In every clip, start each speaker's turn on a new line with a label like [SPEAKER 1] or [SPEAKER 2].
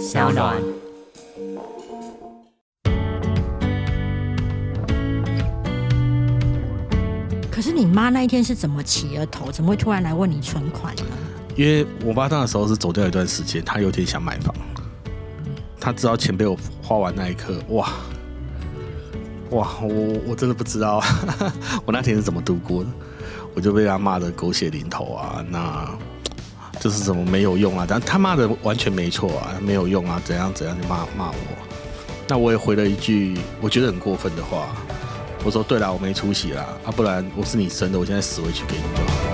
[SPEAKER 1] 小暖。
[SPEAKER 2] 可是你妈那一天是怎么起了头？怎么会突然来问你存款呢？
[SPEAKER 3] 因为我爸那时候是走掉一段时间，他有点想买房，他知道钱被我花完那一刻，哇哇，我我真的不知道 我那天是怎么度过的，我就被他骂的狗血淋头啊，那这是怎么没有用啊，但他妈的完全没错啊，没有用啊，怎样怎样就骂骂我，那我也回了一句我觉得很过分的话，我说对啦，我没出息啦，啊不然我是你生的，我现在死回去给你就好。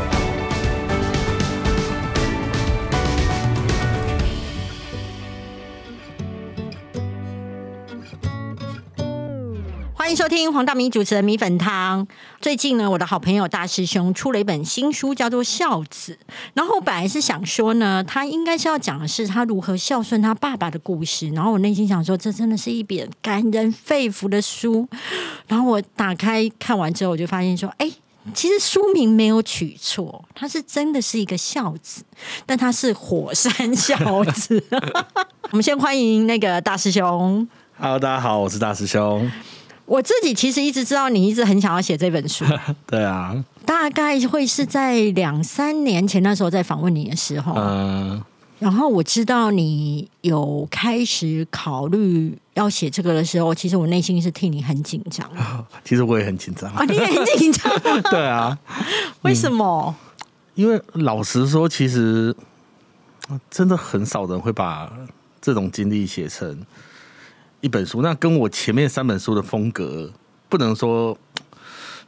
[SPEAKER 2] 收听黄大明主持的米粉汤。最近呢，我的好朋友大师兄出了一本新书，叫做《孝子》。然后我本来是想说呢，他应该是要讲的是他如何孝顺他爸爸的故事。然后我内心想说，这真的是一本感人肺腑的书。然后我打开看完之后，我就发现说，哎。其实书名没有取错，他是真的是一个孝子，但他是火山孝子。我们先欢迎那个大师兄。
[SPEAKER 3] Hello，大家好，我是大师兄。
[SPEAKER 2] 我自己其实一直知道你一直很想要写这本书，
[SPEAKER 3] 对啊，
[SPEAKER 2] 大概会是在两三年前那时候在访问你的时候，
[SPEAKER 3] 嗯、
[SPEAKER 2] 然后我知道你有开始考虑要写这个的时候，其实我内心是替你很紧张。啊，
[SPEAKER 3] 其实我也很紧张。啊。
[SPEAKER 2] 你也很紧张？吗，
[SPEAKER 3] 对啊，
[SPEAKER 2] 为什么？
[SPEAKER 3] 因为老实说，其实真的很少人会把这种经历写成一本书。那跟我前面三本书的风格，不能说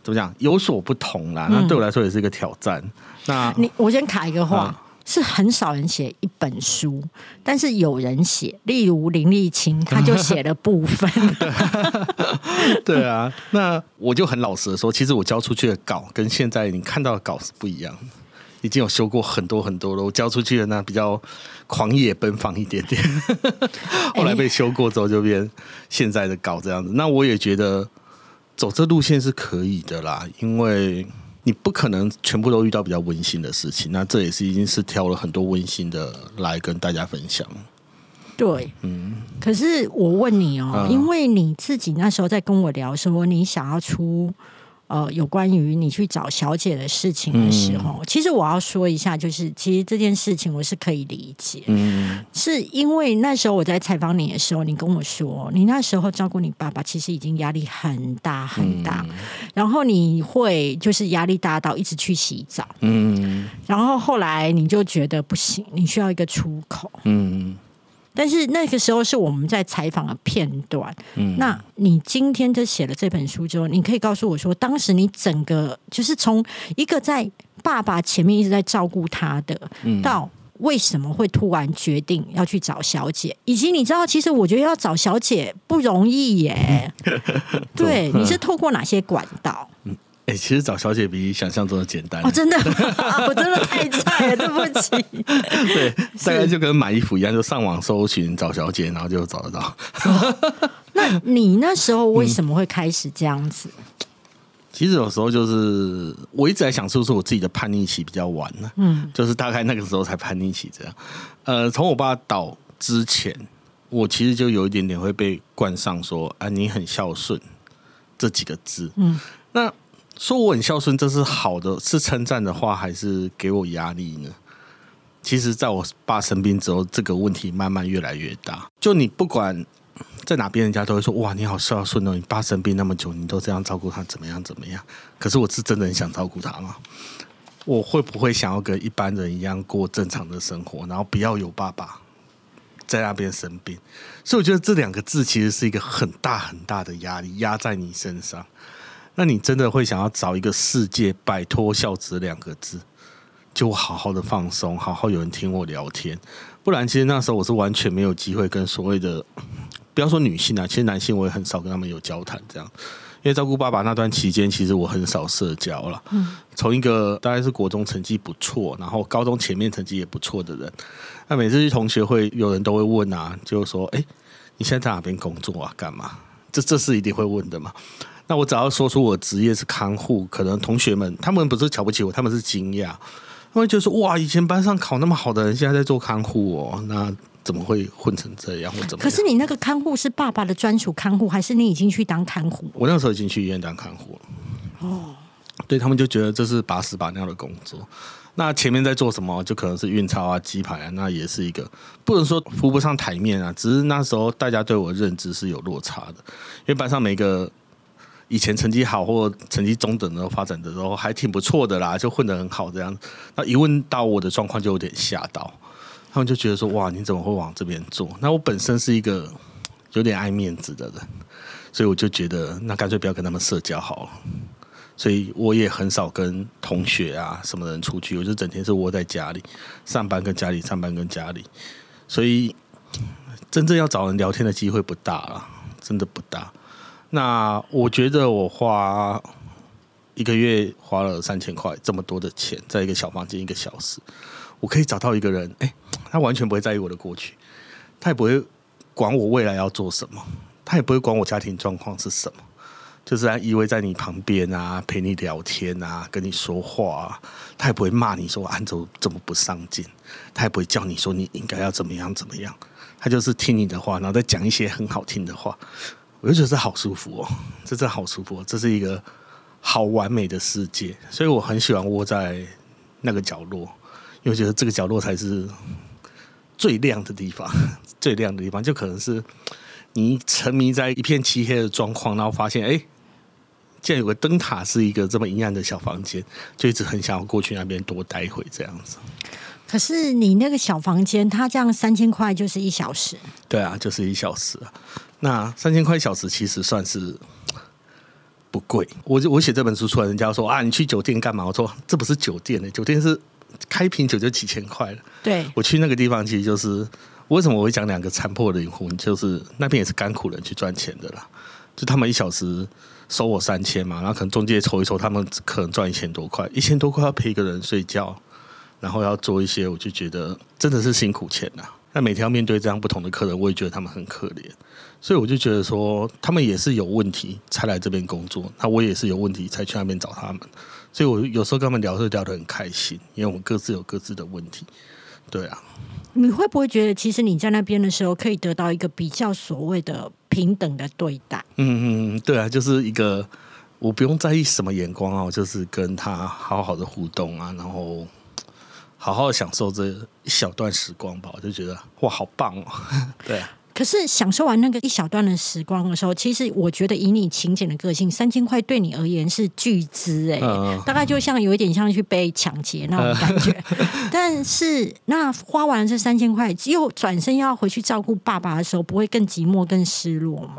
[SPEAKER 3] 怎么讲有所不同啦。那对我来说也是一个挑战。那
[SPEAKER 2] 你我先卡一个话。
[SPEAKER 3] 啊
[SPEAKER 2] 是很少人写一本书，但是有人写，例如林立清，他就写了部分。
[SPEAKER 3] 对啊，那我就很老实的说，其实我交出去的稿跟现在你看到的稿是不一样的。已经有修过很多很多了，我交出去的那比较狂野奔放一点点，后来被修过之后就变现在的稿这样子。那我也觉得走这路线是可以的啦，因为你不可能全部都遇到比较温馨的事情，那这也是已经是挑了很多温馨的来跟大家分享。
[SPEAKER 2] 对，嗯，可是我问你哦，
[SPEAKER 3] 嗯
[SPEAKER 2] 因为你自己那时候在跟我聊说你想要出呃有关于你去找小姐的事情的时候，
[SPEAKER 3] 嗯
[SPEAKER 2] 其实我要说一下，就是其实这件事情我是可以理解，
[SPEAKER 3] 嗯，
[SPEAKER 2] 是因为那时候我在采访你的时候，你跟我说，你那时候照顾你爸爸，其实已经压力很大很大，
[SPEAKER 3] 嗯。
[SPEAKER 2] 然后你会就是压力大到一直去洗澡，
[SPEAKER 3] 嗯。
[SPEAKER 2] 然后后来你就觉得不行，你需要一个出口。
[SPEAKER 3] 嗯
[SPEAKER 2] 但是那个时候是我们在采访的片段。
[SPEAKER 3] 嗯，
[SPEAKER 2] 那你今天就写了这本书之后，你可以告诉我说，当时你整个就是从一个在爸爸前面一直在照顾他的，
[SPEAKER 3] 嗯
[SPEAKER 2] 到为什么会突然决定要去找小姐，以及你知道，其实我觉得要找小姐不容易耶。对，你是透过哪些管道？
[SPEAKER 3] 哎、其实找小姐比想象中的简单。
[SPEAKER 2] 哦，真的，我真的太菜了，对不起。
[SPEAKER 3] 对，大概就跟买衣服一样，就上网搜寻找小姐，然后就找得到。
[SPEAKER 2] 那你那时候为什么会开始这样子？
[SPEAKER 3] 其实有时候就是我一直在想，是不是我自己的叛逆期比较晚呢？
[SPEAKER 2] 嗯
[SPEAKER 3] 就是大概那个时候才叛逆期这样。呃，从我爸倒之前，我其实就有一点点会被冠上说啊，你很孝顺这几个字。
[SPEAKER 2] 嗯，
[SPEAKER 3] 那说我很孝顺，这是好的，是称赞的话，还是给我压力呢？其实，在我爸生病之后，这个问题慢慢越来越大。就你不管在哪边，人家都会说：“哇，你好孝顺哦！你爸生病那么久，你都这样照顾他，怎么样怎么样？”可是我是真的很想照顾他吗？我会不会想要跟一般人一样过正常的生活，然后不要有爸爸在那边生病？所以我觉得这两个字其实是一个很大很大的压力，压在你身上。那你真的会想要找一个世界摆脱孝子两个字，就好好的放松，好好有人听我聊天。不然，其实那时候我是完全没有机会跟所谓的，不要说女性啊，其实男性我也很少跟他们有交谈这样。因为照顾爸爸那段期间，其实我很少社交了。嗯从一个大概是国中成绩不错，然后高中前面成绩也不错的人，那每次去同学会，有人都会问啊，就是说：“哎、你现在在哪边工作啊？干嘛？”这这是一定会问的嘛。那我只要说出我职业是看护，可能同学们他们不是瞧不起我，他们是惊讶。他们会觉得说哇，以前班上考那么好的人，现在在做看护哦，那怎么会混成这样或怎么？
[SPEAKER 2] 可是你那个看护是爸爸的专属看护，还是你已经去当看护？
[SPEAKER 3] 我那时候已经去医院当看护了。哦，对他们就觉得这是把屎把尿的工作。那前面在做什么？就可能是运钞啊、鸡排啊，那也是一个不能说扶不上台面啊。只是那时候大家对我认知是有落差的，因为班上每个以前成绩好或成绩中等的发展的时候还挺不错的啦，就混得很好这样。那一问到我的状况，就有点吓到，他们就觉得说：“哇，你怎么会往这边做？”那我本身是一个有点爱面子的人，所以我就觉得，那干脆不要跟他们社交好了。所以我也很少跟同学啊什么人出去，我就整天是窝在家里上班，跟家里上班，跟家里。所以真正要找人聊天的机会不大了，真的不大。那我觉得我花一个月花了三千块，这么多的钱，在一个小房间一个小时，我可以找到一个人，哎，他完全不会在意我的过去，他也不会管我未来要做什么，他也不会管我家庭状况是什么。就是依偎在你旁边啊，陪你聊天啊，跟你说话，啊，他也不会骂你说安卓这么不上进，他也不会叫你说你应该要怎么样怎么样，他就是听你的话，然后再讲一些很好听的话，我就觉得这好舒服哦，这真好舒服，这是一个好完美的世界，所以我很喜欢窝在那个角落，因为觉得这个角落才是最亮的地方，最亮的地方就可能是你沉迷在一片漆黑的状况，然后发现哎。竟然有个灯塔，是一个这么阴暗的小房间，就一直很想要过去那边多待一会这样子。
[SPEAKER 2] 可是你那个小房间，它这样三千块就是一小时。
[SPEAKER 3] 对啊，就是一小时啊。那三千块一小时其实算是不贵。我我写这本书出来，人家说啊，你去酒店干嘛？我说这不是酒店的，酒店是开瓶酒就几千块了。
[SPEAKER 2] 对，
[SPEAKER 3] 我去那个地方其实就是为什么我会讲两个残破的灵魂，就是那边也是甘苦人去赚钱的啦，就他们一小时。收我三千嘛，然后可能中介抽一抽，他们可能赚一千多块，一千多块要陪一个人睡觉，然后要做一些，我就觉得真的是辛苦钱呐。那每天要面对这样不同的客人，我也觉得他们很可怜，所以我就觉得说，他们也是有问题才来这边工作，那我也是有问题才去那边找他们，所以我有时候跟他们聊，是聊得很开心，因为我们各自有各自的问题，对啊。
[SPEAKER 2] 你会不会觉得，其实你在那边的时候，可以得到一个比较所谓的平等的对待？
[SPEAKER 3] 嗯嗯，对啊，就是一个我不用在意什么眼光啊，就是跟他好好的互动啊，然后好好享受这一小段时光吧，我就觉得哇，好棒哦！对。
[SPEAKER 2] 可是享受完那个一小段的时光的时候，其实我觉得以你勤俭的个性，三千块对你而言是巨资哎，大概就像有一点像去被抢劫那种感觉。但是那花完了这三千块，又转身要回去照顾爸爸的时候，不会更寂寞、更失落吗？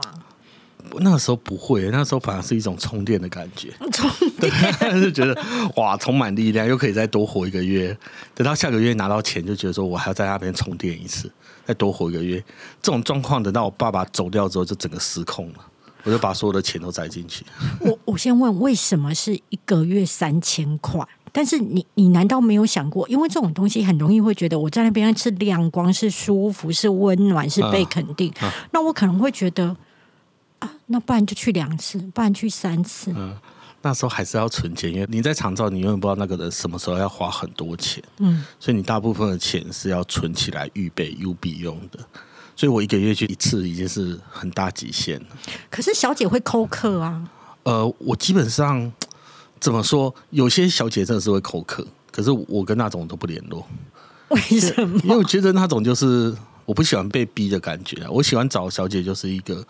[SPEAKER 3] 那个时候不会，那时候反而是一种充电的感觉，
[SPEAKER 2] 充电
[SPEAKER 3] 就觉得哇，充满力量，又可以再多活一个月。等到下个月拿到钱，就觉得说我还要在那边充电一次。再多活一个月，这种状况等到我爸爸走掉之后，就整个失控了。我就把所有的钱都栽进去。
[SPEAKER 2] 我我先问，为什么是一个月三千块？但是你你难道没有想过？因为这种东西很容易会觉得我在那边是亮光、是舒服、是温暖、是被肯定。那我可能会觉得啊，那不然就去两次，不然去三次。
[SPEAKER 3] 那时候还是要存钱，因为你在长照，你永远不知道那个人什么时候要花很多钱，嗯，所以你大部分的钱是要存起来预备 U B 用的。所以我一个月去一次已经是很大极限了。
[SPEAKER 2] 可是小姐会扣客啊？
[SPEAKER 3] 呃，我基本上 怎么说，有些小姐真的是会扣客，可是我跟那种都不联络。
[SPEAKER 2] 为什么？
[SPEAKER 3] 因为我觉得那种就是我不喜欢被逼的感觉，我喜欢找小姐就是一个。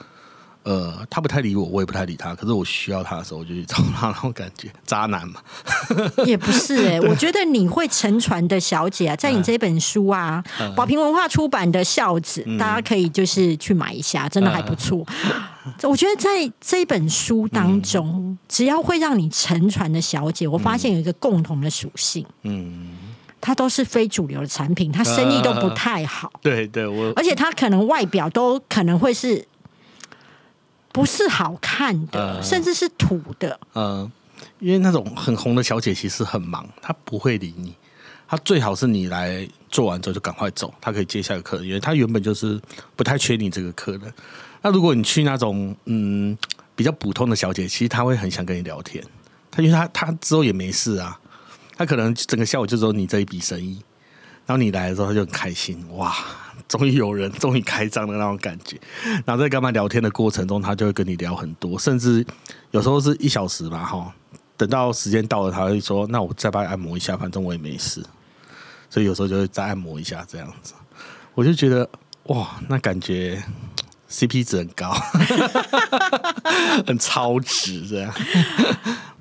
[SPEAKER 3] 呃，他不太理我，我也不太理他。可是我需要他的时候，我就去找他，那种感觉，渣男嘛。
[SPEAKER 2] 也不是哎，我觉得你会沉船的小姐啊，在你这本书啊，宝平文化出版的《孝子》，大家可以就是去买一下，真的还不错。我觉得在这本书当中，只要会让你沉船的小姐，我发现有一个共同的属性，嗯，它都是非主流的产品，它生意都不太好。
[SPEAKER 3] 对对，我
[SPEAKER 2] 而且它可能外表都可能会是。不是好看的，甚至是土的。
[SPEAKER 3] 嗯，因为那种很红的小姐其实很忙，她不会理你。她最好是你来做完之后就赶快走，她可以接下一个客人，因为她原本就是不太缺你这个客人。那如果你去那种嗯比较普通的小姐，其实她会很想跟你聊天。她因为她她之后也没事啊，她可能整个下午就只有你这一笔生意，然后你来的时候她就很开心，哇，终于有人，终于开张的那种感觉。然后在跟他聊天的过程中，他就会跟你聊很多，甚至有时候是一小时吧，哈。等到时间到了，他会说：“那我再帮你按摩一下，反正我也没事。”所以有时候就会再按摩一下这样子。我就觉得哇，那感觉 CP 值很高，很超值这样。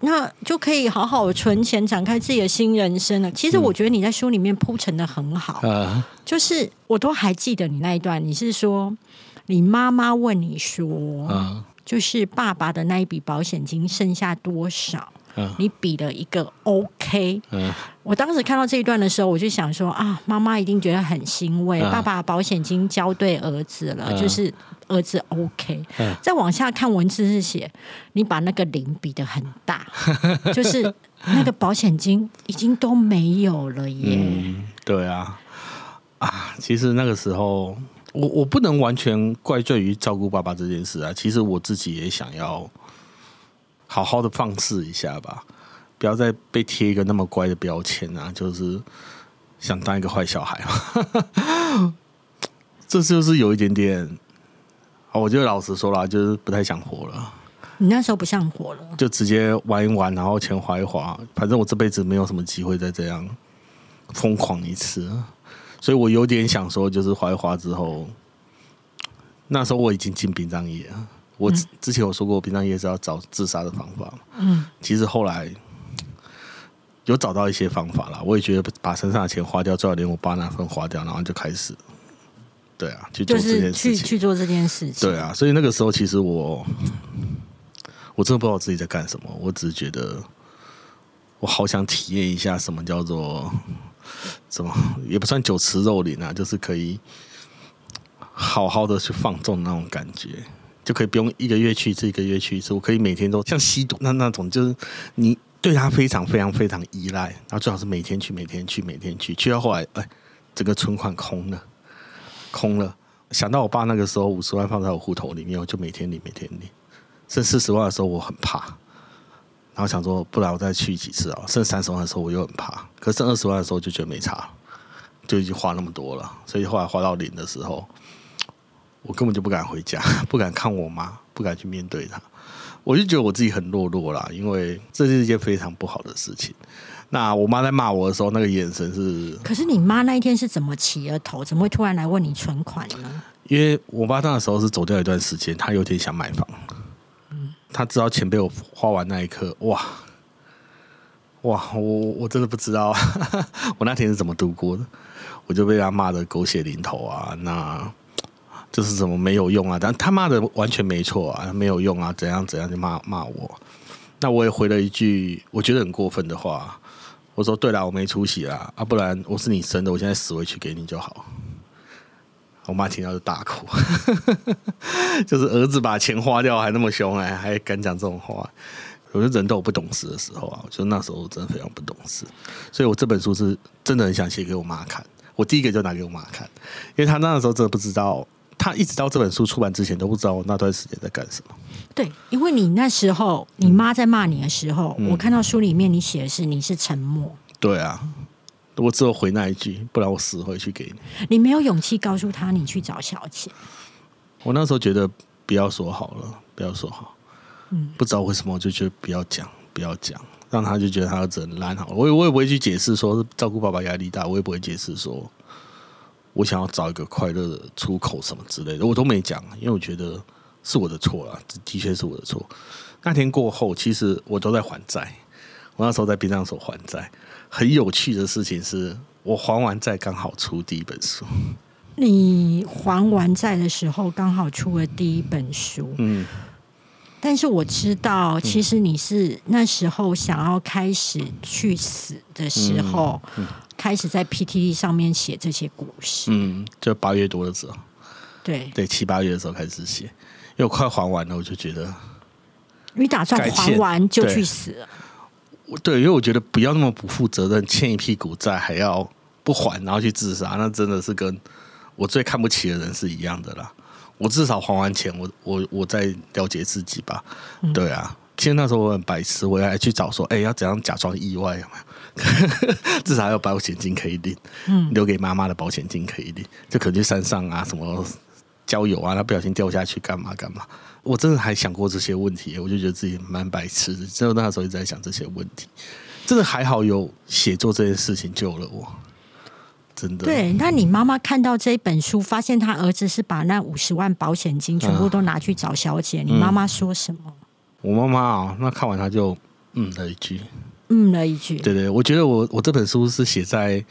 [SPEAKER 2] 那就可以好好存钱，展开自己的新人生了。其实我觉得你在书里面铺陈的很好，
[SPEAKER 3] 呃，
[SPEAKER 2] 就是我都还记得你那一段，你是说你妈妈问你说，
[SPEAKER 3] 嗯
[SPEAKER 2] 就是爸爸的那一笔保险金剩下多少？
[SPEAKER 3] 嗯
[SPEAKER 2] 你比了一个 OK，
[SPEAKER 3] 嗯
[SPEAKER 2] 我当时看到这一段的时候，我就想说啊，妈妈一定觉得很欣慰，
[SPEAKER 3] 嗯
[SPEAKER 2] 爸爸保险金交对儿子了，
[SPEAKER 3] 嗯
[SPEAKER 2] 就是儿子 OK。
[SPEAKER 3] 嗯
[SPEAKER 2] 再往下看文字是写，你把那个零比的很大，就是那个保险金已经都没有了耶。
[SPEAKER 3] 嗯，对啊，啊，其实那个时候，我我不能完全怪罪于照顾爸爸这件事啊。其实我自己也想要好好的放肆一下吧，不要再被贴一个那么乖的标签啊，就是想当一个坏小孩嘛。这就是有一点点，啊，我就老实说了，就是不太想活了。
[SPEAKER 2] 你那时候不想活了，
[SPEAKER 3] 就直接玩一玩，然后钱花一花，反正我这辈子没有什么机会再这样疯狂一次，所以我有点想说，就是花一花之后，那时候我已经进殡葬业了。我之之前有说过，殡葬业是要找自杀的方法，
[SPEAKER 2] 嗯，
[SPEAKER 3] 其实后来有找到一些方法啦。我也觉得把身上的钱花掉，最好连我爸那份花掉，然后就开始，对啊，去做这
[SPEAKER 2] 就是
[SPEAKER 3] 件事情。
[SPEAKER 2] 去去做这件事情。
[SPEAKER 3] 对啊，所以那个时候其实我，我真的不知道自己在干什么，我只是觉得我好想体验一下什么叫做什么，也不算酒池肉林啊，就是可以好好的去放纵那种感觉。就可以不用一个月去一次，一个月去一次。我可以每天都像吸毒那那种，就是你对他非常非常非常依赖，然后最好是每天去，每天去，每天去，去到后来，哎，整个存款空了，空了。想到我爸那个时候五十万放在我户头里面，我就每天领，每天领。剩四十万的时候，我很怕，然后想说，不然我再去几次啊？剩三十万的时候，我又很怕。可是剩二十万的时候，就觉得没差，就已经花那么多了。所以后来花到零的时候，我根本就不敢回家，不敢看我妈，不敢去面对她。我就觉得我自己很懦弱啦，因为这是一件非常不好的事情。那我妈在骂我的时候，那个眼神是
[SPEAKER 2] 可是你妈那一天是怎么起了头？怎么会突然来问你存款呢？
[SPEAKER 3] 因为我爸那个时候是走掉一段时间，他有点想买房。嗯他知道钱被我花完那一刻，哇哇，我我真的不知道 我那天是怎么度过的，我就被他骂的狗血淋头啊，那就是怎么没有用啊？但他骂的完全没错啊，没有用啊，怎样怎样就骂骂我。那我也回了一句我觉得很过分的话，我说对啦，我没出息啦，啊，不然我是你生的，我现在死回去给你就好。我妈听到就大哭，就是儿子把钱花掉还那么凶哎，还敢讲这种话。我觉得人都有不懂事的时候啊，我觉得那时候真的非常不懂事，所以我这本书是真的很想写给我妈看。我第一个就拿给我妈看，因为她那时候真的不知道，她一直到这本书出版之前都不知道我那段时间在干什么。
[SPEAKER 2] 对，因为你那时候你妈在骂你的时候，
[SPEAKER 3] 嗯
[SPEAKER 2] 我看到书里面你写的是你是沉默，
[SPEAKER 3] 对啊，我只有回那一句，不然我死回去给你。
[SPEAKER 2] 你没有勇气告诉他你去找小姐。
[SPEAKER 3] 我那时候觉得不要说好了，不要说好。嗯，不知道为什么我就觉得不要讲，不要讲，让他就觉得他儿子很烂好了。我也我也不会去解释说照顾爸爸压力大，我也不会解释说我想要找一个快乐的出口什么之类的，我都没讲，因为我觉得是我的错啦，的确是我的错。那天过后，其实我都在还债，我那时候在殡葬所还债。很有趣的事情是我还完债刚好出第一本书，
[SPEAKER 2] 你还完债的时候，刚好出了第一本书。
[SPEAKER 3] 嗯。
[SPEAKER 2] 但是我知道，其实你是那时候想要开始去死的时候，开始在 PTT 上面写这些故事。
[SPEAKER 3] 嗯，就八月多的时候，
[SPEAKER 2] 对，
[SPEAKER 3] 对，七八月的时候开始写，因为我快还完了，我就觉得，
[SPEAKER 2] 你打算
[SPEAKER 3] 该
[SPEAKER 2] 还完就去死了。
[SPEAKER 3] 我对，因为我觉得不要那么不负责任，欠一屁股债还要不还，然后去自杀，那真的是跟我最看不起的人是一样的啦。我至少还完钱，我我我再了解自己吧。对啊，其实那时候我很白痴，我还去找说，哎、要怎样假装意外有没有？至少还有保险金可以领，嗯，留给妈妈的保险金可以领，就可能去山上啊，什么郊游啊，他不小心掉下去干嘛干嘛。我真的还想过这些问题，我就觉得自己蛮白痴的。只有那时候一直在想这些问题，真的还好有写作这件事情救了我，真的。
[SPEAKER 2] 对，那你妈妈看到这一本书，发现她儿子是把那五十万保险金全部都拿去找小姐，你妈妈说什么？
[SPEAKER 3] 我妈妈啊，那看完她就嗯了一句，
[SPEAKER 2] 嗯了一句，
[SPEAKER 3] 对对，我觉得我我这本书是写在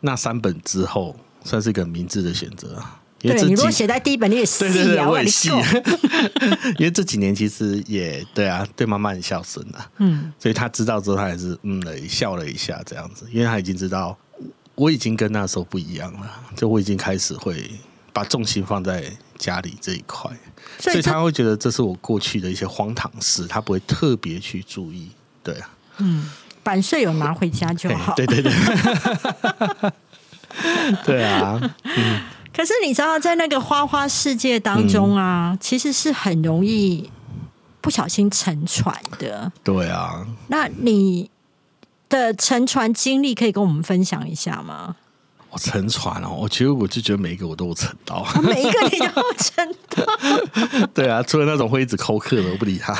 [SPEAKER 3] 那三本之后，算是一个明智的选择。
[SPEAKER 2] 对你如果写在第一本，你也细
[SPEAKER 3] 对对对，
[SPEAKER 2] 啊，
[SPEAKER 3] 我也细，因为这几年其实也对啊，对妈妈很孝顺啊，
[SPEAKER 2] 嗯，
[SPEAKER 3] 所以他知道之后，他也是嗯了一笑了一下这样子，因为他已经知道我已经跟那时候不一样了，就我已经开始会把重心放在家里这一块，所以他会觉得这是我过去的一些荒唐事，他不会特别去注意，对啊，
[SPEAKER 2] 版税有拿回家就好。
[SPEAKER 3] 对对对，对 啊，
[SPEAKER 2] 可是你知道，在那个花花世界当中啊，其实是很容易不小心沉船的。
[SPEAKER 3] 对啊，
[SPEAKER 2] 那你的沉船经历可以跟我们分享一下吗？
[SPEAKER 3] 我沉船哦，我其实我就觉得每一个我都有沉到，
[SPEAKER 2] 每一个你都沉到，
[SPEAKER 3] 对啊，除了那种会一直扣客的，我不理他。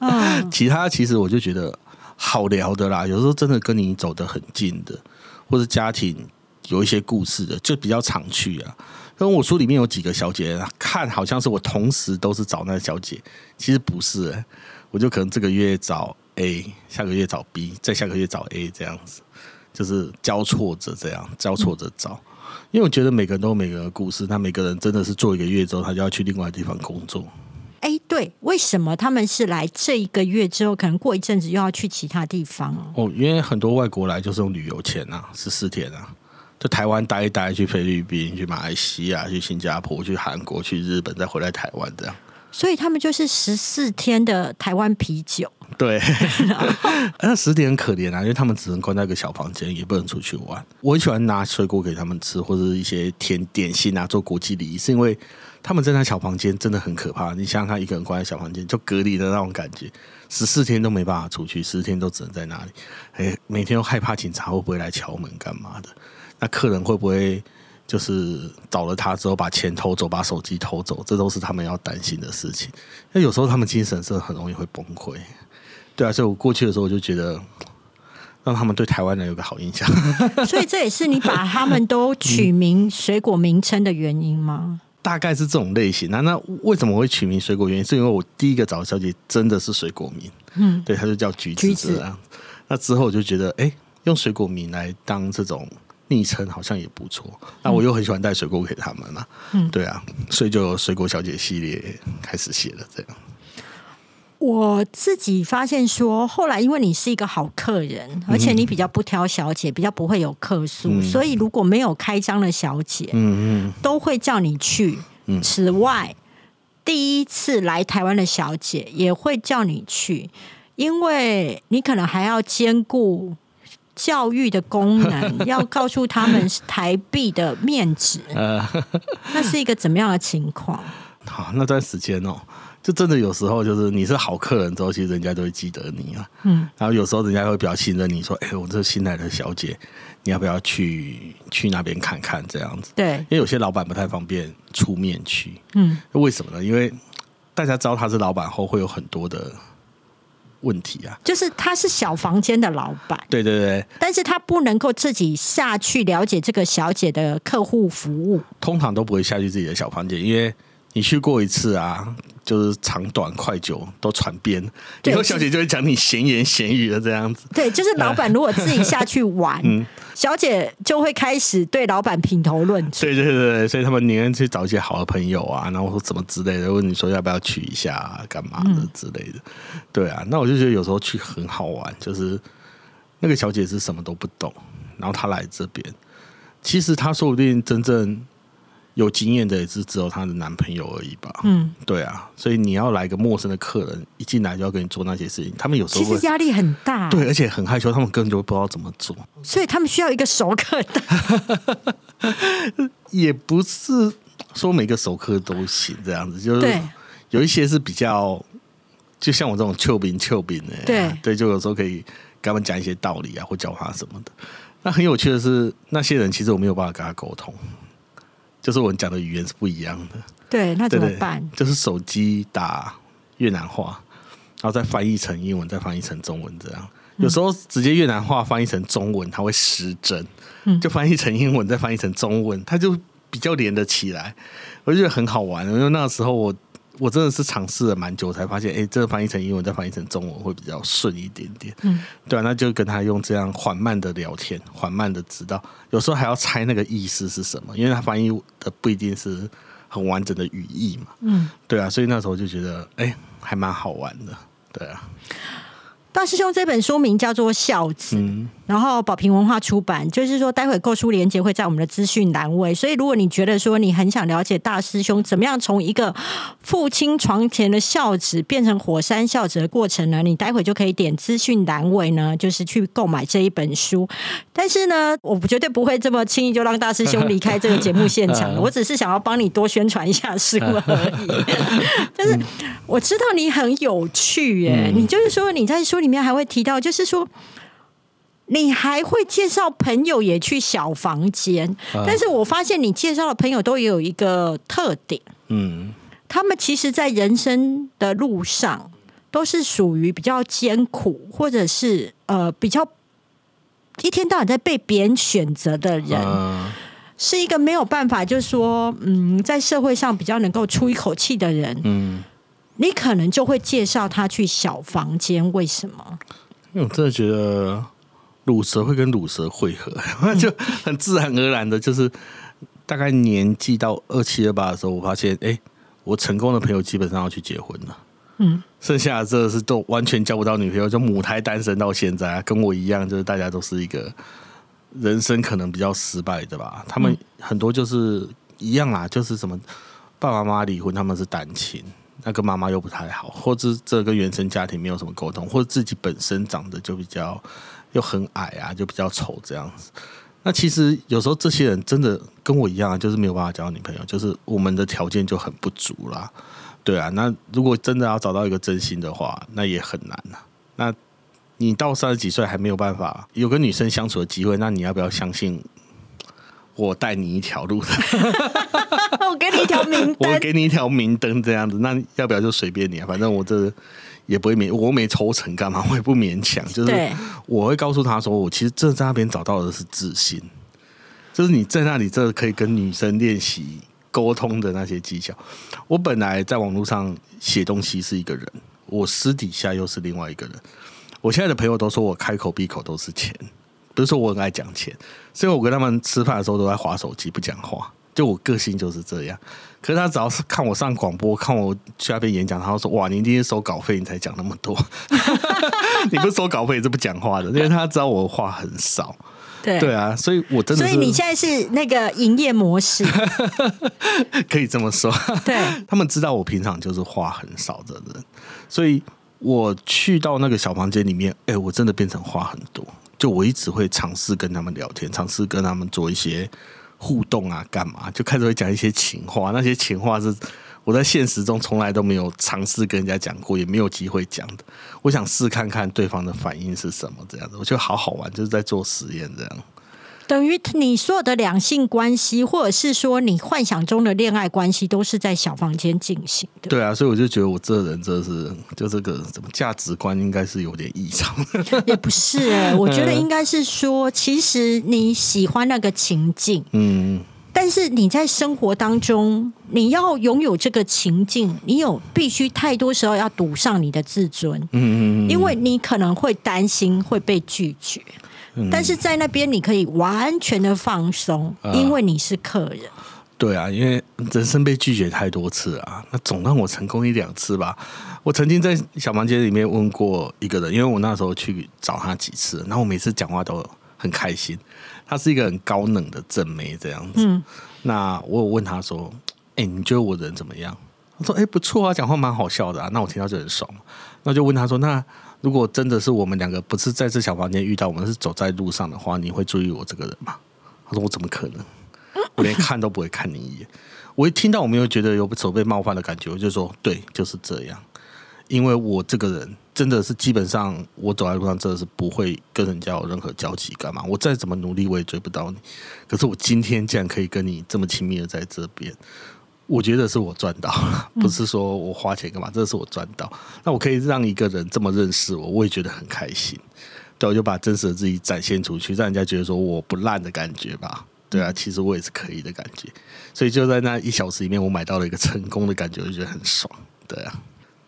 [SPEAKER 2] 嗯，
[SPEAKER 3] 其他其实我就觉得好聊的啦，有时候真的跟你走得很近的，或者家庭有一些故事的，就比较常去啊。因为我书里面有几个小姐，看好像是我同时都是找那个小姐，其实不是、欸，我就可能这个月找 A，下个月找 B，再下个月找 A 这样子，就是交错着这样交错着找。因为我觉得每个人都有每个人的故事，那每个人真的是做一个月之后，他就要去另外地方工作。
[SPEAKER 2] 哎，对，为什么他们是来这一个月之后，可能过一阵子又要去其他地方哦？
[SPEAKER 3] 哦，因为很多外国来就是用旅游钱啊，十四天啊，就台湾待一待，去菲律宾、去马来西亚、去新加坡、去韩国、去日本，再回来台湾这样。
[SPEAKER 2] 所以他们就是十四天的台湾啤酒。
[SPEAKER 3] 对，那十点很可怜啊，因为他们只能关在一个小房间，也不能出去玩。我很喜欢拿水果给他们吃，或者一些甜点心啊，做国际礼仪，是因为他们在那小房间真的很可怕。你想想他一个人关在小房间，就隔离的那种感觉，十四天都没办法出去，十四天都只能在那里。哎，每天都害怕警察会不会来敲门干嘛的？那客人会不会就是找了他之后把钱偷走，把手机偷走？这都是他们要担心的事情。那有时候他们精神是很容易会崩溃。对啊，所以我过去的时候我就觉得，让他们对台湾人有个好印象。
[SPEAKER 2] 所以这也是你把他们都取名水果名称的原因吗？
[SPEAKER 3] 大概是这种类型。那那为什么会取名水果？原因是因为我第一个找的小姐真的是水果名，
[SPEAKER 2] 嗯，
[SPEAKER 3] 对，她就叫橘
[SPEAKER 2] 橘子
[SPEAKER 3] 子这样。那之后我就觉得，哎，用水果名来当这种昵称好像也不错。那我又很喜欢带水果给他们嘛，
[SPEAKER 2] 嗯
[SPEAKER 3] 对啊，所以就有水果小姐系列开始写了这样。
[SPEAKER 2] 我自己发现说，后来因为你是一个好客人，而且你比较不挑小姐，比较不会有客诉，所以如果没有开张的小姐，
[SPEAKER 3] 嗯嗯，
[SPEAKER 2] 都会叫你去。此外，第一次来台湾的小姐也会叫你去，因为你可能还要兼顾教育的功能，要告诉他们台币的面值。
[SPEAKER 3] 呃，
[SPEAKER 2] 那是一个怎么样的情况？
[SPEAKER 3] 好，那段时间哦，就真的有时候就是你是好客人之后，其实人家都会记得你啊。
[SPEAKER 2] 嗯，
[SPEAKER 3] 然后有时候人家会比较信任你，说：“哎、我这新来的小姐，你要不要去去那边看看？”这样子，
[SPEAKER 2] 对，
[SPEAKER 3] 因为有些老板不太方便出面去，
[SPEAKER 2] 嗯，
[SPEAKER 3] 为什么呢？因为大家知道他是老板后，会有很多的问题啊。
[SPEAKER 2] 就是他是小房间的老板，
[SPEAKER 3] 对对对，
[SPEAKER 2] 但是他不能够自己下去了解这个小姐的客户服务。
[SPEAKER 3] 通常都不会下去自己的小房间，因为你去过一次啊，就是长短快久都传遍，
[SPEAKER 2] 对
[SPEAKER 3] 以后小姐就会讲你闲言闲语的这样子。
[SPEAKER 2] 对，就是老板如果自己下去玩，
[SPEAKER 3] 嗯
[SPEAKER 2] 小姐就会开始对老板品头论足。
[SPEAKER 3] 对对对对，所以他们宁愿去找一些好的朋友啊，然后说怎么之类的，问你说要不要去一下、啊，干嘛的之类的。对啊，那我就觉得有时候去很好玩，就是那个小姐是什么都不懂，然后她来这边，其实她说不定真正有经验的也是只有她的男朋友而已吧。
[SPEAKER 2] 嗯，
[SPEAKER 3] 对啊，所以你要来一个陌生的客人，一进来就要跟你做那些事情，他们有时候
[SPEAKER 2] 其实压力很大，
[SPEAKER 3] 对，而且很害羞，他们根本就不知道怎么做。
[SPEAKER 2] 所以他们需要一个熟客的。
[SPEAKER 3] 也不是说每个熟客都行这样子，就是有一些是比较就像我这种丘兵丘兵的，
[SPEAKER 2] 对
[SPEAKER 3] 对，就有时候可以跟他们讲一些道理啊，或教他什么的。那很有趣的是，那些人其实我没有办法跟他沟通，就是我们讲的语言是不一样的。
[SPEAKER 2] 对，那怎
[SPEAKER 3] 对对
[SPEAKER 2] 么办？
[SPEAKER 3] 就是手机打越南话，然后再翻译成英文，再翻译成中文，这样。有时候直接越南话翻译成中文，它会失真，
[SPEAKER 2] 嗯
[SPEAKER 3] 就翻译成英文，再翻译成中文，它就比较连得起来。我就觉得很好玩，因为那个时候我我真的是尝试了蛮久，才发现，哎，这个翻译成英文再翻译成中文会比较顺一点点。
[SPEAKER 2] 嗯，
[SPEAKER 3] 对啊，那就跟他用这样缓慢的聊天，缓慢的知道，有时候还要猜那个意思是什么，因为他翻译的不一定是很完整的语义嘛。
[SPEAKER 2] 嗯，
[SPEAKER 3] 对啊，所以那时候就觉得，哎、还蛮好玩的。对啊，
[SPEAKER 2] 大师兄这本书名叫做《孝子》，
[SPEAKER 3] 嗯，
[SPEAKER 2] 然后宝瓶文化出版，就是说待会购书链接会在我们的资讯栏位，所以如果你觉得说你很想了解大师兄怎么样从一个父亲床前的孝子变成火山孝子的过程呢，你待会就可以点资讯栏位呢，就是去购买这一本书。但是呢，我绝对不会这么轻易就让大师兄离开这个节目现场的，我只是想要帮你多宣传一下书而已。但是我知道你很有趣耶，你就是说你在书里面还会提到，就是说。你还会介绍朋友也去小房间，
[SPEAKER 3] 啊。
[SPEAKER 2] 但是我发现你介绍的朋友都有一个特点，
[SPEAKER 3] 嗯，
[SPEAKER 2] 他们其实，在人生的路上都是属于比较艰苦，或者是呃比较一天到晚在被别人选择的人，
[SPEAKER 3] 嗯
[SPEAKER 2] 是一个没有办法，就是说，嗯，在社会上比较能够出一口气的人，
[SPEAKER 3] 嗯，
[SPEAKER 2] 你可能就会介绍他去小房间。为什么？
[SPEAKER 3] 因为我真的觉得乳蛇会跟乳蛇汇合，就很自然而然的，就是大概年纪到二七二八的时候，我发现，哎、我成功的朋友基本上要去结婚了。
[SPEAKER 2] 嗯，
[SPEAKER 3] 剩下的这是都完全交不到女朋友，就母胎单身到现在、啊，跟我一样，就是大家都是一个人生可能比较失败的吧。他们很多就是一样啦，就是什么爸爸妈妈离婚，他们是单亲，那跟妈妈又不太好，或者这跟原生家庭没有什么沟通，或者自己本身长得就比较又很矮啊，就比较丑这样子。那其实有时候这些人真的跟我一样啊，就是没有办法交到女朋友，就是我们的条件就很不足啦。对啊，那如果真的要找到一个真心的话，那也很难啊。那你到三十几岁还没有办法有跟女生相处的机会，那你要不要相信我带你一条路的？
[SPEAKER 2] 我给你一条明灯
[SPEAKER 3] 我。给你一条明灯这样子，那要不要就随便你啊？反正我这也不会勉，我没抽成干嘛？我也不勉强，就是我会告诉他说，我其实这在那边找到的是自信，就是你在那里这可以跟女生练习沟通的那些技巧。我本来在网络上写东西是一个人，我私底下又是另外一个人。我现在的朋友都说我开口闭口都是钱，不是说我很爱讲钱，所以我跟他们吃饭的时候都在划手机不讲话。就我个性就是这样，可是他只要是看我上广播，看我去那边演讲，他会说：“哇，你今天收稿费，你才讲那么多。你不收稿费也是不讲话的，因为他知道我话很少。
[SPEAKER 2] 对
[SPEAKER 3] 对啊，所以我真的
[SPEAKER 2] 所以你现在是那个营业模式，
[SPEAKER 3] 可以这么说。
[SPEAKER 2] 对，
[SPEAKER 3] 他们知道我平常就是话很少的人，所以我去到那个小房间里面，哎、我真的变成话很多。就我一直会尝试跟他们聊天，尝试跟他们做一些互动啊，干嘛？就开始会讲一些情话，那些情话是我在现实中从来都没有尝试跟人家讲过，也没有机会讲的。我想试看看对方的反应是什么，这样子，我觉得好好玩，就是在做实验这样。
[SPEAKER 2] 等于你所有的两性关系，或者是说你幻想中的恋爱关系，都是在小房间进行的。
[SPEAKER 3] 对啊，所以我就觉得我这人真的是，就这个怎么价值观应该是有点异常。
[SPEAKER 2] 也不是、欸，我觉得应该是说，其实你喜欢那个情境，
[SPEAKER 3] 嗯，
[SPEAKER 2] 但是你在生活当中，你要拥有这个情境，你有必须太多时候要赌上你的自尊，
[SPEAKER 3] 嗯嗯嗯，
[SPEAKER 2] 因为你可能会担心会被拒绝。但是在那边你可以完全的放松，
[SPEAKER 3] 啊
[SPEAKER 2] 因为你是客人。
[SPEAKER 3] 对啊，因为人生被拒绝太多次啊，那总让我成功一两次吧。我曾经在小房间里面问过一个人，因为我那时候去找他几次，然后我每次讲话都很开心。他是一个很高冷的正妹这样子。
[SPEAKER 2] 嗯
[SPEAKER 3] 那我有问他说：“哎、你觉得我人怎么样？”他说：“哎、不错啊，讲话蛮好笑的啊。”那我听到就很爽。那就问他说：“那如果真的是我们两个不是在这小房间遇到，我们是走在路上的话，你会注意我这个人吗？”他说：“我怎么可能？我连看都不会看你一眼。”我一听到我没有觉得有手被冒犯的感觉，我就说：“对，就是这样。”因为我这个人真的是基本上我走在路上真的是不会跟人家有任何交集，干嘛？我再怎么努力我也追不到你。可是我今天竟然可以跟你这么亲密的在这边，我觉得是我赚到了，不是说我花钱干嘛，这是我赚到。那我可以让一个人这么认识我，我也觉得很开心。对，我就把真实的自己展现出去，让人家觉得说我不烂的感觉吧。对啊，其实我也是可以的感觉。所以就在那一小时里面，我买到了一个成功的感觉，我就觉得很爽。对啊。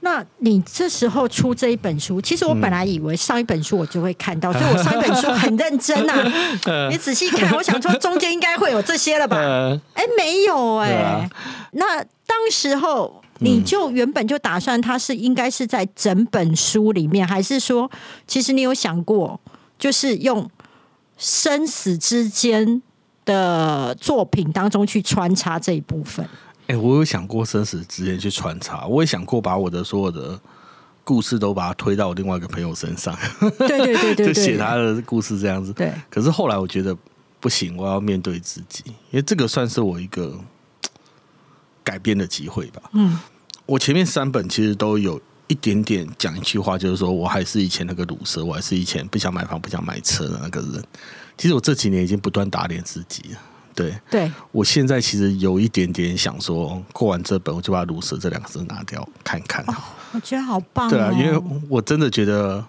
[SPEAKER 2] 那你这时候出这一本书，其实我本来以为上一本书我就会看到，所以我上一本书很认真呐。你仔细看，我想说中间应该会有这些了吧？哎，没有哎。那当时候你就原本就打算它是应该是在整本书里面，还是说其实你有想过，就是用生死之间的作品当中去穿插这一部分？
[SPEAKER 3] 哎，我有想过生死之间去穿插，我也想过把我的所有的故事都把它推到我另外一个朋友身上，
[SPEAKER 2] 对对对 对，
[SPEAKER 3] 就写他的故事这样子。
[SPEAKER 2] 对，
[SPEAKER 3] 可是后来我觉得不行，我要面对自己，因为这个算是我一个改变的机会吧。嗯，我前面三本其实都有一点点讲一句话，就是说我还是以前那个鲁蛇，我还是以前不想买房、不想买车的那个人。其实我这几年已经不断打脸自己了。对，
[SPEAKER 2] 对
[SPEAKER 3] 我现在其实有一点点想说，过完这本我就把“如蛇”这两个字拿掉看看。
[SPEAKER 2] 我觉得好棒，
[SPEAKER 3] 对啊，因为我真的觉得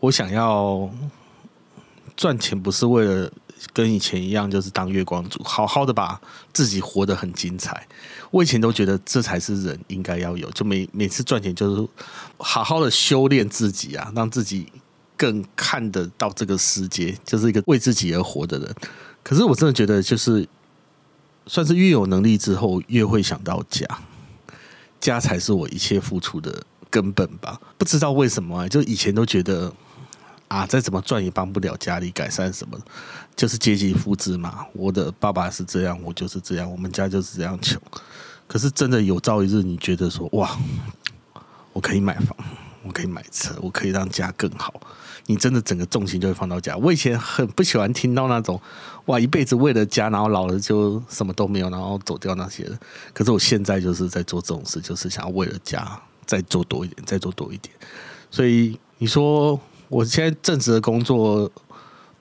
[SPEAKER 3] 我想要赚钱，不是为了跟以前一样，就是当月光族，好好的把自己活得很精彩。我以前都觉得这才是人应该要有，就每每次赚钱就是好好的修炼自己啊，让自己更看得到这个世界，就是一个为自己而活的人。可是我真的觉得，就是算是越有能力之后，越会想到家，家才是我一切付出的根本吧。不知道为什么，就以前都觉得啊，再怎么赚也帮不了家里改善什么，就是阶级复制嘛。我的爸爸是这样，我就是这样，我们家就是这样穷。可是真的有朝一日，你觉得说哇，我可以买房，我可以买车，我可以让家更好。你真的整个重心就会放到家。我以前很不喜欢听到那种哇，一辈子为了家，然后老了就什么都没有，然后走掉那些。可是我现在就是在做这种事，就是想要为了家再做多一点，再做多一点。所以你说我现在正职的工作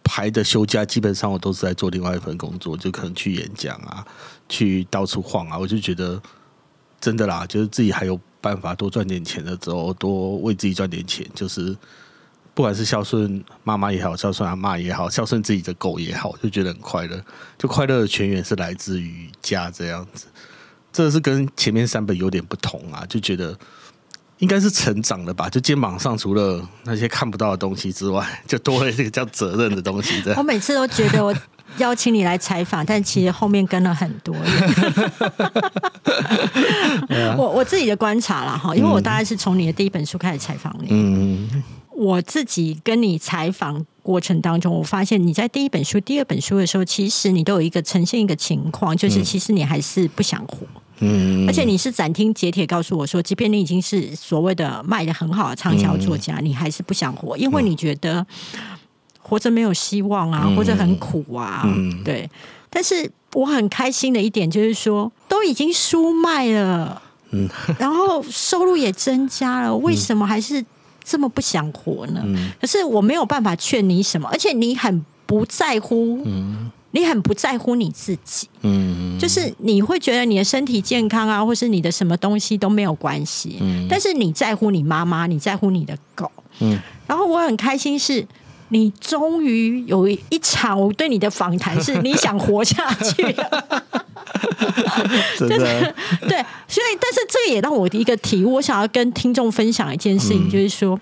[SPEAKER 3] 排的休假，基本上我都是在做另外一份工作，就可能去演讲啊，去到处晃啊。我就觉得真的啦，就是自己还有办法多赚点钱的时候，多为自己赚点钱，就是。不管是孝顺妈妈也好，孝顺阿妈也好，孝顺自己的狗也好，就觉得很快乐。就快乐的泉源是来自于家这样子，这是跟前面三本有点不同啊。就觉得应该是成长了吧？就肩膀上除了那些看不到的东西之外，就多了这个叫责任的东西。
[SPEAKER 2] 我每次都觉得我邀请你来采访，但其实后面跟了很多人。我我自己的观察了哈，因为我大概是从你的第一本书开始采访你。嗯。我自己跟你采访过程当中，我发现你在第一本书、第二本书的时候，其实你都有一个呈现一个情况，就是其实你还是不想活，嗯，而且你是斩钉截铁告诉我说，即便你已经是所谓的卖的很好的畅销作家，你还是不想活，因为你觉得活着没有希望啊，或者很苦啊，对。但是我很开心的一点就是说，都已经书卖了，嗯，然后收入也增加了，为什么还是？这么不想活呢？可是我没有办法劝你什么，而且你很不在乎，你很不在乎你自己。嗯，就是你会觉得你的身体健康啊，或是你的什么东西都没有关系。嗯，但是你在乎你妈妈，你在乎你的狗。嗯，然后我很开心是。你终于有一场我对你的访谈，是你想活下去，
[SPEAKER 3] 真的。
[SPEAKER 2] 对，所以但是这也让我的一个题，我想要跟听众分享一件事情，就是说，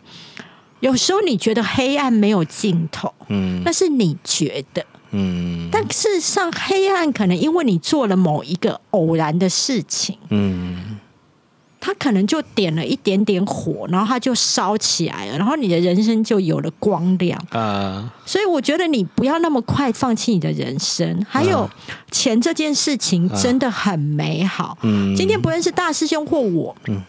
[SPEAKER 2] 有时候你觉得黑暗没有尽头，嗯，那是你觉得，嗯，但事实上黑暗可能因为你做了某一个偶然的事情，嗯。他可能就点了一点点火，然后他就烧起来了，然后你的人生就有了光亮啊！所以我觉得你不要那么快放弃你的人生。还有钱这件事情真的很美好。嗯，今天不论是大师兄或我，嗯，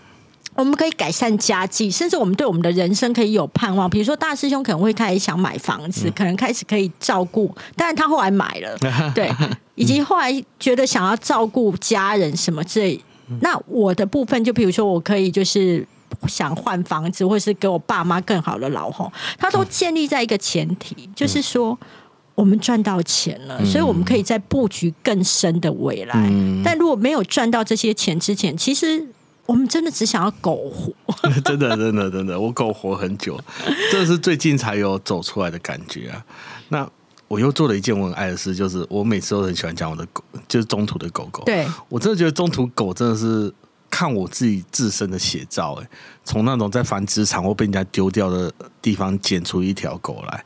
[SPEAKER 2] 我们可以改善家计，甚至我们对我们的人生可以有盼望。比如说大师兄可能会开始想买房子，可能开始可以照顾，但是他后来买了，对，以及后来觉得想要照顾家人什么之类。那我的部分，就比如说，我可以就是想换房子，或是给我爸妈更好的老后，它都建立在一个前提，就是说。我们赚到钱了，所以我们可以在布局更深的未来。但如果没有赚到这些钱之前，其实我们真的只想要苟活。
[SPEAKER 3] 真的，真的，真的，我苟活很久，这是最近才有走出来的感觉啊。那我又做了一件我很爱的事，就是我每次都很喜欢讲我的狗，就是中途的狗狗。
[SPEAKER 2] 对
[SPEAKER 3] 我真的觉得中途狗真的是看我自己自身的写照。哎，从那种在繁殖场或被人家丢掉的地方捡出一条狗来。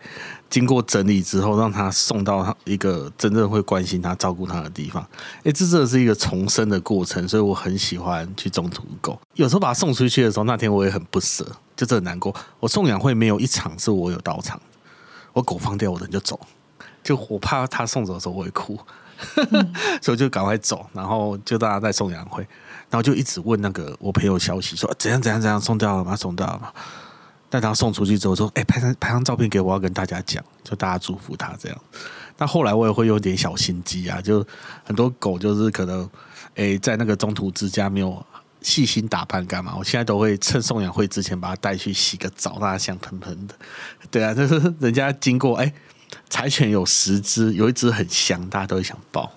[SPEAKER 3] 经过整理之后，让它送到一个真正会关心它、照顾它的地方。哎，这真的是一个重生的过程，所以我很喜欢去中途狗。有时候把它送出去的时候，那天我也很不舍，就很难过。我送养会没有一场是我有到场，我狗放掉，我人就走，就我怕他送走的时候我会哭，所以就赶快走。然后就大家在送养会，然后就一直问那个我朋友消息，说怎样怎样怎样送掉了吗？送掉了吗？但他送出去之后说：“哎，拍张拍张照片给我，要跟大家讲，就大家祝福他这样。”那后来我也会有点小心机啊，就很多狗就是可能哎在那个中途之家没有细心打扮干嘛，我现在都会趁送养会之前把它带去洗个澡，让它香喷喷的。对啊，就是人家经过哎，柴犬有十只，有一只很香，大家都会想抱，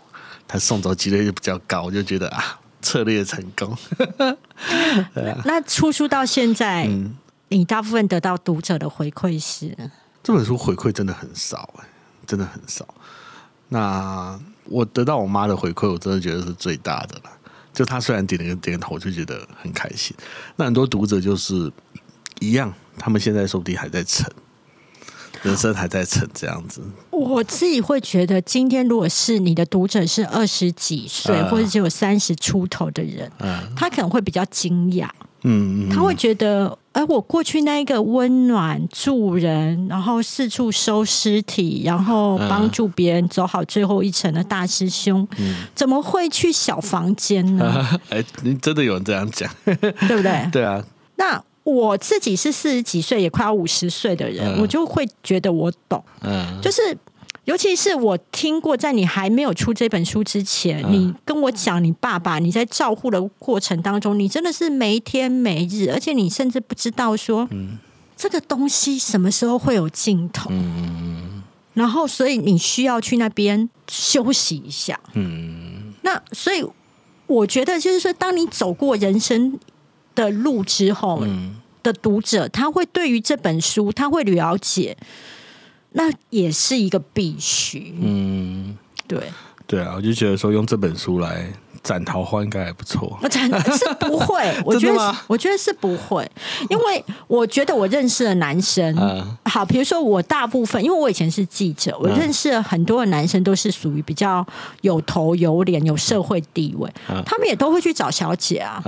[SPEAKER 3] 它送走几率就比较高，我就觉得啊，策略成功。
[SPEAKER 2] 那出书到现在。你大部分得到读者的回馈是，
[SPEAKER 3] 这本书回馈真的很少哎，真的很少。那我得到我妈的回馈，我真的觉得是最大的了。就她虽然点了个点头，就觉得很开心。那很多读者就是一样，他们现在说不定还在沉，人生还在成这样子。
[SPEAKER 2] 我自己会觉得，今天如果是你的读者是二十几岁或者只有三十出头的人，他可能会比较惊讶。嗯，他会觉得，哎，我过去那一个温暖助人，然后四处收尸体，然后帮助别人走好最后一程的大师兄，怎么会去小房间呢？
[SPEAKER 3] 哎，你真的有人这样讲，
[SPEAKER 2] 对不对？
[SPEAKER 3] 对啊。
[SPEAKER 2] 那我自己是四十几岁，也快要五十岁的人，我就会觉得我懂，嗯，就是。尤其是我听过，在你还没有出这本书之前，你跟我讲你爸爸，你在照护的过程当中，你真的是没天没日，而且你甚至不知道说，这个东西什么时候会有尽头。嗯，然后所以你需要去那边休息一下。嗯，那所以我觉得就是说，当你走过人生的路之后，的读者他会对于这本书他会了解。那也是一个必须，嗯，对，
[SPEAKER 3] 对啊，我就觉得说用这本书来斩桃花应该还不错。
[SPEAKER 2] 我 斩是不会，我觉得，我觉得是不会，因为我觉得我认识的男生，好，比如说我大部分，因为我以前是记者，我认识了很多的男生都是属于比较有头有脸、有社会地位，他们也都会去找小姐啊。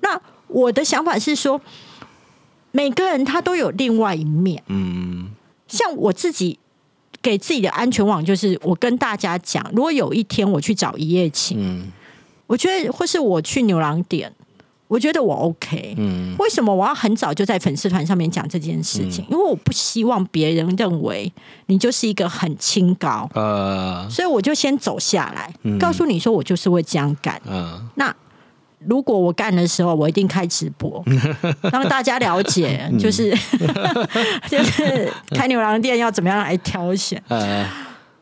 [SPEAKER 2] 那我的想法是说，每个人他都有另外一面，嗯。像我自己给自己的安全网，就是我跟大家讲，如果有一天我去找一夜情，嗯，我觉得或是我去牛郎店，我觉得我 OK，嗯，为什么我要很早就在粉丝团上面讲这件事情？因为我不希望别人认为你就是一个很清高，呃，所以我就先走下来，告诉你说我就是会这样干，嗯，那。如果我干的时候，我一定开直播，让大家了解，就是 就是开牛郎店要怎么样来挑选。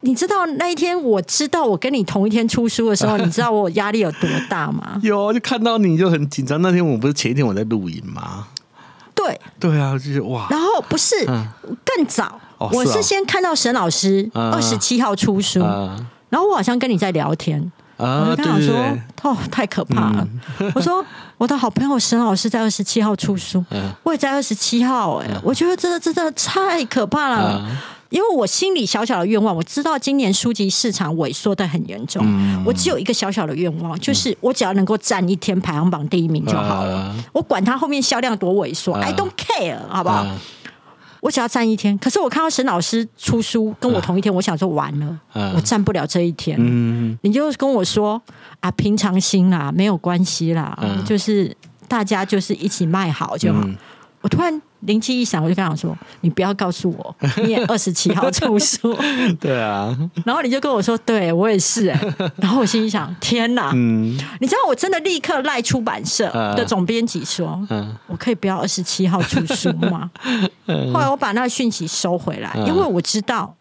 [SPEAKER 2] 你知道那一天，我知道我跟你同一天出书的时候，你知道我压力有多大吗？
[SPEAKER 3] 有，就看到你就很紧张。那天我不是前一天我在录影吗？
[SPEAKER 2] 对，
[SPEAKER 3] 对啊，就是哇。
[SPEAKER 2] 然后不是更早，我是先看到沈老师二十七号出书，然后我好像跟你在聊天。我就跟他说：“哦，太可怕了！” 我说：“我的好朋友沈老师在二十七号出书，我也在二十七号。哎，我觉得真的真的太可怕了，因为我心里小小的愿望，我知道今年书籍市场萎缩的很严重。我只有一个小小的愿望，就是我只要能够占一天排行榜第一名就好了。我管它后面销量多萎缩，I don't care，好不好？”我只要站一天，可是我看到沈老师出书跟我同一天，我想说完了，我站不了这一天。你就跟我说啊，平常心啦，没有关系啦，就是大家就是一起卖好就好。我突然灵机一闪，我就跟他说：“你不要告诉我 你也二十七号出书。
[SPEAKER 3] 对啊，”
[SPEAKER 2] 然后你就跟我说：“对我也是。”欸，然后我心里想：“天哪！
[SPEAKER 3] 嗯
[SPEAKER 2] 你知道我真的立刻赖出版社
[SPEAKER 3] 嗯
[SPEAKER 2] 的总编辑说：“
[SPEAKER 3] 嗯
[SPEAKER 2] 我可以不要二十七号出书吗？”后来我把那个讯息收回来，
[SPEAKER 3] 嗯
[SPEAKER 2] 因为我知道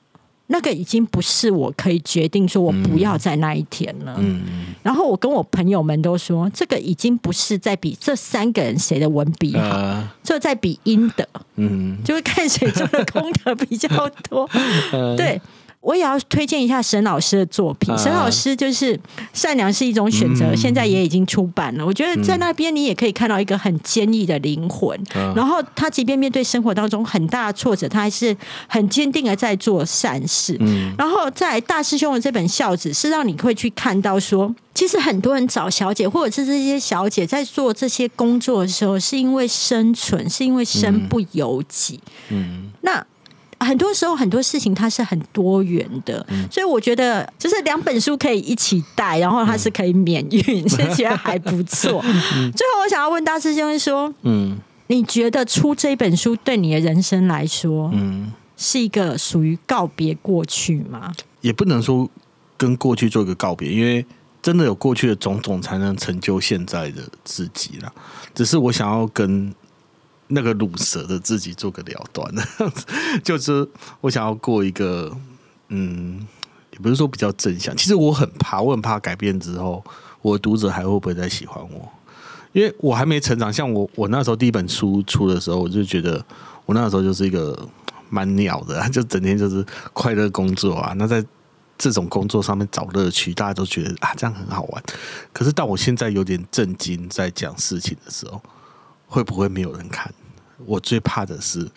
[SPEAKER 2] 那个已经不是我可以决定说我不要在那一天了。
[SPEAKER 3] 嗯
[SPEAKER 2] 然后我跟我朋友们都说，这个已经不是在比这三个人谁的文笔好，
[SPEAKER 3] 呃
[SPEAKER 2] 这在比阴德，
[SPEAKER 3] 嗯
[SPEAKER 2] 就是看谁做的功德比较多。对。我也要推荐一下沈老师的作品。
[SPEAKER 3] 嗯
[SPEAKER 2] 沈老师就是《善良是一种选择》，
[SPEAKER 3] 嗯
[SPEAKER 2] 现在也已经出版了。我觉得在那边你也可以看到一个很坚毅的灵魂。
[SPEAKER 3] 嗯
[SPEAKER 2] 然后他即便面对生活当中很大的挫折，他还是很坚定的在做善事。
[SPEAKER 3] 嗯
[SPEAKER 2] 然后在大师兄的这本《孝子》，是让你会去看到说，其实很多人找小姐，或者是这些小姐在做这些工作的时候，是因为生存，是因为身不由己。
[SPEAKER 3] 嗯
[SPEAKER 2] 那很多时候很多事情它是很多元的，
[SPEAKER 3] 嗯
[SPEAKER 2] 所以我觉得就是两本书可以一起带，然后它是可以免运，是觉得还不错。最后我想要问大师兄说，
[SPEAKER 3] 嗯
[SPEAKER 2] 你觉得出这本书对你的人生来说，
[SPEAKER 3] 嗯，
[SPEAKER 2] 是一个属于告别过去吗？
[SPEAKER 3] 也不能说跟过去做一个告别，因为真的有过去的种种，才能成就现在的自己啦。只是我想要跟那个乳蛇的自己做个了断，就是我想要过一个，嗯，也不是说比较正向。其实我很怕，我很怕改变之后，我读者还会不会再喜欢我？因为我还没成长。像我，我那时候第一本书出的时候，我就觉得我那时候就是一个蛮鸟的，就整天就是快乐工作啊。那在这种工作上面找乐趣，大家都觉得啊这样很好玩。可是到我现在有点震惊，在讲事情的时候，会不会没有人看？我最怕的是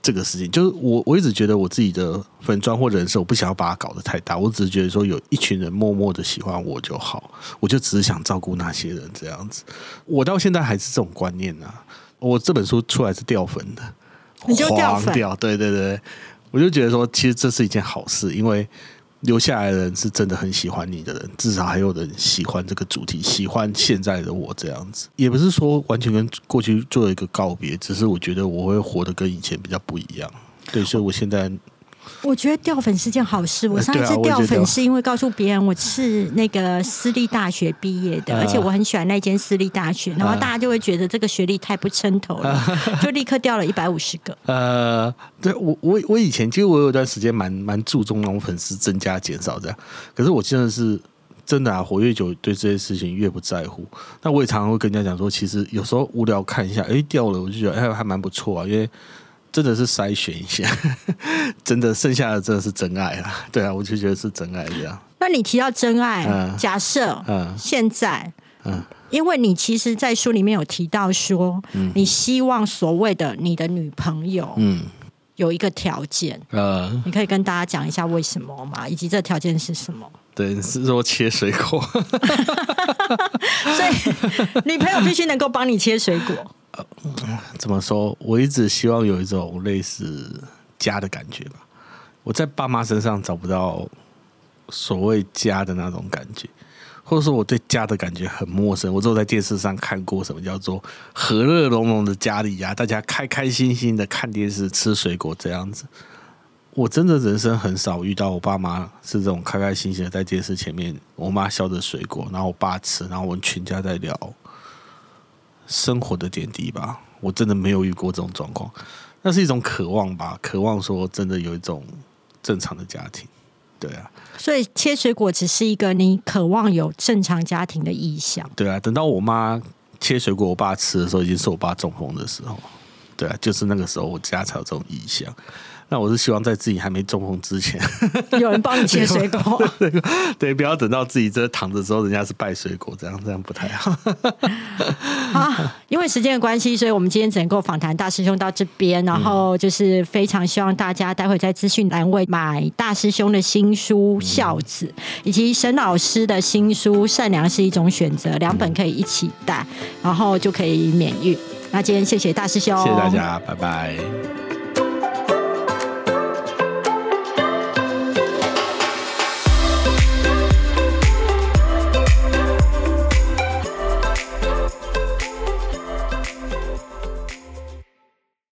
[SPEAKER 3] 这个事情，就是我我一直觉得我自己的粉砖或人设，我不想要把它搞得太大，我只是觉得说有一群人默默的喜欢我就好，我就只是想照顾那些人这样子。我到现在还是这种观念啊。我这本书出来是掉粉的，
[SPEAKER 2] 你就掉粉
[SPEAKER 3] 对对对，我就觉得说，其实这是一件好事，因为留下来的人是真的很喜欢你的人，至少还有人喜欢这个主题，喜欢现在的我这样子。也不是说完全跟过去做一个告别，只是我觉得我会活得跟以前比较不一样。对，所以我现在
[SPEAKER 2] 我觉得掉粉是件好事。我上一次掉粉是因为告诉别人我是那个私立大学毕业的，
[SPEAKER 3] 啊
[SPEAKER 2] 而且我很喜欢那间私立大学，然后
[SPEAKER 3] 啊
[SPEAKER 2] 大家就会觉得这个学历太不称头了，就立刻掉了一百五十个。
[SPEAKER 3] 呃，对我我我以前其实我有一段时间蛮蛮注重那种粉丝增加减少这样，可是我真的是真的啊，活越久对这些事情越不在乎。那我也常常会跟人家讲说，其实有时候无聊看一下，哎掉了，我就觉得哎还蛮不错啊，因为真的是筛选一下，真的剩下的真的是真爱啊。对啊，我就觉得是真爱这样。
[SPEAKER 2] 那你提到真爱，
[SPEAKER 3] 嗯
[SPEAKER 2] 假设
[SPEAKER 3] 嗯
[SPEAKER 2] 现在，
[SPEAKER 3] 嗯
[SPEAKER 2] 因为你其实，在书里面有提到说，你希望所谓的你的女朋友
[SPEAKER 3] 嗯
[SPEAKER 2] 有一个条件，
[SPEAKER 3] 呃，
[SPEAKER 2] 你可以跟大家讲一下为什么吗？以及这条件是什么？
[SPEAKER 3] 对，是说切水果。
[SPEAKER 2] 所以女朋友必须能够帮你切水果。
[SPEAKER 3] 呃怎么说？我一直希望有一种类似家的感觉吧。我在爸妈身上找不到所谓家的那种感觉，或者说我对家的感觉很陌生。我只有在电视上看过什么叫做和乐融融的家里呀、大家开开心心的看电视、吃水果这样子。我真的人生很少遇到我爸妈是这种开开心心的在电视前面，我妈削着水果，然后我爸吃，然后我们全家在聊生活的点滴吧。我真的没有遇过这种状况，那是一种渴望吧，渴望说真的有一种正常的家庭。对啊，
[SPEAKER 2] 所以切水果只是一个你渴望有正常家庭的意向。
[SPEAKER 3] 对啊。等到我妈切水果，我爸吃的时候，已经是我爸中风的时候。对啊，就是那个时候，我家才有这种意向。那我是希望在自己还没中风之前，
[SPEAKER 2] 有人帮你切水果，
[SPEAKER 3] 对，不要等到自己这躺着之后，人家是拜水果，这样这样不太好。
[SPEAKER 2] 啊，因为时间的关系，所以我们今天只能够访谈大师兄到这边，然后就是非常希望大家待会在资讯栏位买大师兄的新书《孝子》，以及沈老师的新书《善良是一种选择》，两本可以一起带，然后就可以免运。那今天谢谢大师兄，
[SPEAKER 3] 谢谢大家，拜拜。